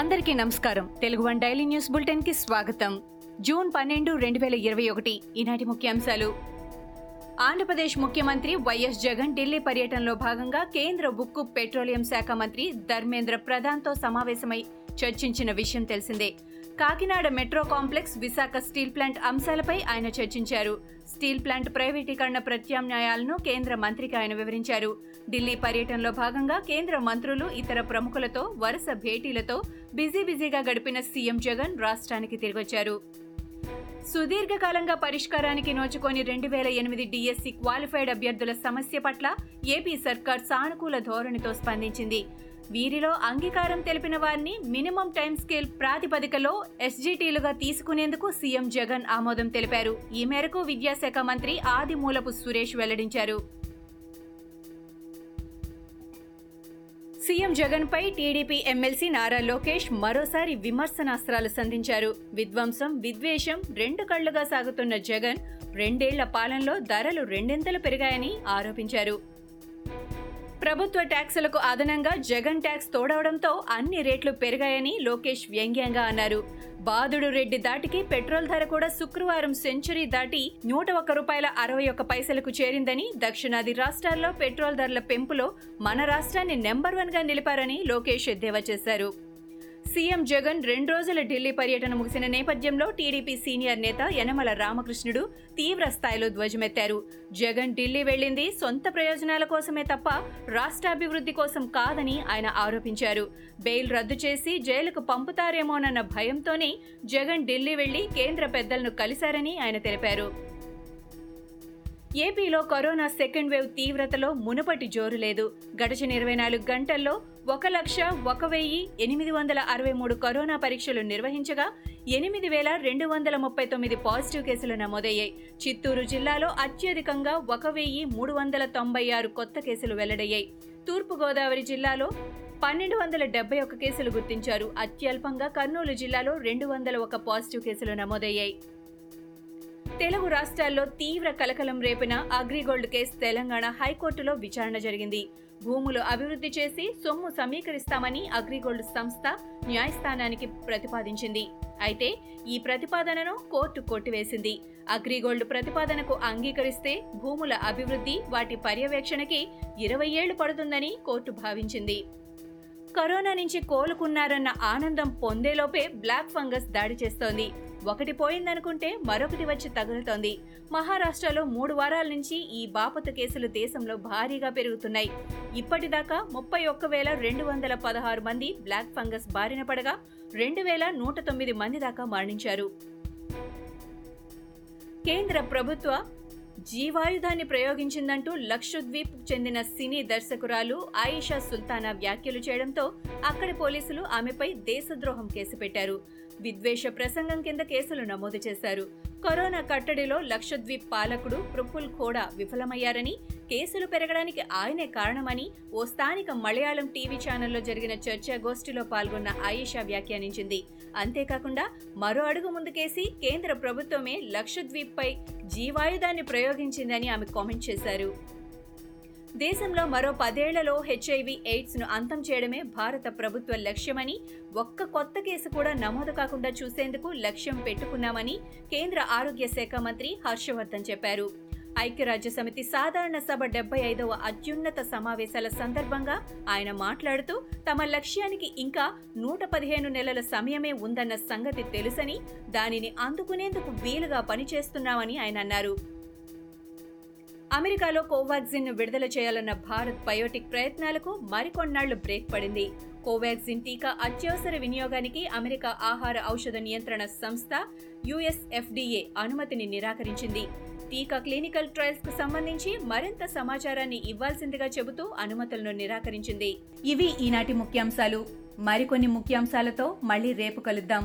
అందరికీ నమస్కారం. Telugu one daily news బులెటిన్కి స్వాగతం. జూన్ పన్నెండు రెండు వేల ఇరవై ఒకటి. ఈనాటి ముఖ్యాంశాలు. ఆంధ్రప్రదేశ్ ముఖ్యమంత్రి వైఎస్ జగన్ ఢిల్లీ పర్యటనలో భాగంగా కేంద్ర ఉక్కు పెట్రోలియం శాఖ మంత్రి ధర్మేంద్ర ప్రధాన్తో సమావేశమై చర్చించిన విషయం తెలిసిందే. Kakinada metro complex Visakha steel plant అంశాలపై ఆయన చర్చించారు. స్టీల్ ప్లాంట్ ప్రైవేటీకరణ ప్రత్యామ్నాయాలను కేంద్ర మంత్రికి ఆయన వివరించారు. ఢిల్లీ పర్యటనలో భాగంగా కేంద్ర మంత్రులు ఇతర ప్రముఖులతో వరుస భేటీలతో బిజీ బిజీగా గడిపిన సీఎం జగన్ రాష్ట్రానికి తిరిగొచ్చారు. సుదీర్ఘకాలంగా పరిష్కారానికి నోచుకొని రెండు వేల ఎనిమిది డిఎస్సి క్వాలిఫైడ్ అభ్యర్థుల సమస్య పట్ల ఏపీ సర్కార్ సానుకూల ధోరణితో స్పందించింది. వీరిలో అంగీకారం తెలిపిన వారిని మినిమం టైం స్కేల్ ప్రాతిపదికలో ఎస్జీటీలుగా తీసుకునేందుకు సీఎం జగన్ ఆమోదం తెలిపారు. ఈ మేరకు విద్యాశాఖ మంత్రి ఆదిమూలపు సురేష్ వెల్లడించారు. సీఎం జగన్ పై టీడీపీ ఎమ్మెల్సీ నారా లోకేష్ మరోసారి విమర్శనాస్త్రాలు సంధించారు. విధ్వంసం విద్వేషం రెండు కళ్ళుగా సాగుతున్న జగన్ రెండేళ్ళ పాలనలో ధరలు రెండింతలు పెరిగాయని ఆరోపించారు. ప్రభుత్వ ట్యాక్సులకు అదనంగా జగన్ ట్యాక్స్ తోడవడంతో అన్ని రేట్లు పెరిగాయని లోకేష్ వ్యంగ్యంగా అన్నారు. బాదుడు రెడ్డి దాటికి పెట్రోల్ ధర కూడా శుక్రవారం సెంచరీ దాటి నూట ఒక్క రూపాయల అరవై ఒక్క పైసలకు చేరిందని దక్షిణాది రాష్ట్రాల్లో పెట్రోల్ ధరల పెంపులో మన రాష్ట్రాన్ని నెంబర్ వన్గా నిలిపారని లోకేష్ ఎద్దేవా చేశారు. సీఎం జగన్ రెండు రోజుల ఢిల్లీ పర్యటన ముగిసిన నేపథ్యంలో టీడీపీ సీనియర్ నేత యనమల రామకృష్ణుడు తీవ్ర స్థాయిలో ధ్వజమెత్తారు. జగన్ ఢిల్లీ వెళ్ళింది సొంత ప్రయోజనాల కోసమే తప్ప రాష్ట్రాభివృద్ధి కోసం కాదని ఆయన ఆరోపించారు. బెయిల్ రద్దు చేసి జైలుకు పంపుతారేమోనన్న భయంతోనే జగన్ ఢిల్లీ వెళ్ళి కేంద్ర పెద్దలను కలిశారని ఆయన తెలిపారు. ఏపీలో కరోనా సెకండ్ వేవ్ తీవ్రతలో మునుపటి జోరు లేదు. గడిచిన ఇరవై నాలుగు గంటల్లో ఒక లక్ష ఒక వెయ్యి ఎనిమిది వందల అరవై మూడు కరోనా పరీక్షలు నిర్వహించగా ఎనిమిది వేల రెండు వందల ముప్పై తొమ్మిది పాజిటివ్ కేసులు నమోదయ్యాయి. చిత్తూరు జిల్లాలో అత్యధికంగా ఒక వెయ్యి మూడు వందల తొంభై ఆరు కొత్త కేసులు వెల్లడయ్యాయి. తూర్పుగోదావరి జిల్లాలో పన్నెండు వందల డెబ్బై ఒక్క కేసులు గుర్తించారు. అత్యల్పంగా కర్నూలు జిల్లాలో రెండు వందల ఒక పాజిటివ్ కేసులు నమోదయ్యాయి. తెలుగు రాష్ట్రాల్లో తీవ్ర కలకలం రేపిన అగ్రిగోల్డ్ కేసు తెలంగాణ హైకోర్టులో విచారణ జరిగింది. భూములు అభివృద్ధి చేసి సొమ్ము సమీకరిస్తామని అగ్రిగోల్డ్ సంస్థ న్యాయస్థానానికి ప్రతిపాదించింది. అయితే ఈ ప్రతిపాదనను కోర్టు కొట్టివేసింది. అగ్రిగోల్డ్ ప్రతిపాదనకు అంగీకరిస్తే భూముల అభివృద్ధి వాటి పర్యవేక్షణకి ఇరవై ఏళ్ళు పడుతుందని కోర్టు భావించింది. కరోనా నుంచి కోలుకున్నారన్న ఆనందం పొందేలోపే బ్లాక్ ఫంగస్ దాడి చేస్తోంది. ఒకటి పోయిందనుకుంటే మరొకటి వచ్చి తగులుతోంది. మహారాష్ట్రలో మూడు వారాల నుంచి ఈ బాపతు కేసులు దేశంలో భారీగా పెరుగుతున్నాయి. ఇప్పటిదాకా ముప్పై ఒక్క వేల రెండు వందల పదహారు మంది బ్లాక్ ఫంగస్ బారిన పడగా రెండు వేల నూట తొమ్మిది మంది దాకా మరణించారు. కేంద్ర ప్రభుత్వ జీవాయుధాన్ని ప్రయోగించిందంటూ లక్షద్వీప్ చెందిన సినీ దర్శకురాలు ఆయిషా సుల్తానా వ్యాఖ్యలు చేయడంతో అక్కడి పోలీసులు ఆమెపై దేశద్రోహం కేసు పెట్టారు. విద్వేష ప్రసంగం కింద కేసులు నమోదు చేశారు. కరోనా కట్టడిలో లక్షద్వీప్ పాలకుడు ప్రఫుల్ ఖోడా విఫలమయ్యారని కేసులు పెరగడానికి ఆయనే కారణమని ఓ స్థానిక మలయాళం టీవీ ఛానల్లో జరిగిన చర్చాగోష్ఠిలో పాల్గొన్న ఆయేషా వ్యాఖ్యానించింది. అంతేకాకుండా మరో అడుగు ముందుకేసి కేంద్ర ప్రభుత్వమే లక్షద్వీప్పై జీవాయుధాన్ని ప్రయోగించిందని ఆమె కామెంట్ చేశారు. దేశంలో మరో పదేళ్ళలో హెచ్ఐవి ఎయిడ్స్ను అంతం చేయడమే భారత ప్రభుత్వ లక్ష్యమని ఒక్క కొత్త కేసు కూడా నమోదు కాకుండా చూసేందుకు లక్ష్యం పెట్టుకున్నామని కేంద్ర ఆరోగ్య శాఖ మంత్రి హర్షవర్ధన్ చెప్పారు. ఐక్యరాజ్య సమితి సాధారణ సభ డెబ్బై ఐదవ అత్యున్నత సమావేశాల సందర్భంగా ఆయన మాట్లాడుతూ తమ లక్ష్యానికి ఇంకా నూట పదిహేను నెలల సమయమే ఉందన్న సంగతి తెలుసని దానిని అందుకునేందుకు వీలుగా పనిచేస్తున్నామని ఆయన అన్నారు. అమెరికాలో కోవాక్సిన్ను విడుదల చేయాలన్న భారత్ బయోటిక్ ప్రయత్నాలకు మరికొన్నాళ్ళు బ్రేక్ పడింది. కోవాక్సిన్ టీకా అత్యవసర వినియోగానికి అమెరికా ఆహార ఔషధ నియంత్రణ సంస్థ యుఎస్ఎఫ్డిఏ అనుమతిని నిరాకరించింది. టీకా క్లినికల్ ట్రయల్స్కు సంబంధించి మరింత సమాచారాన్ని ఇవ్వాల్సిందిగా చెబుతూ అనుమతులను నిరాకరించింది. ఇవి ఈనాటి ముఖ్యాంశాలు. మరికొన్ని ముఖ్యాంశాలతో మళ్ళీ రేపు కలుద్దాం.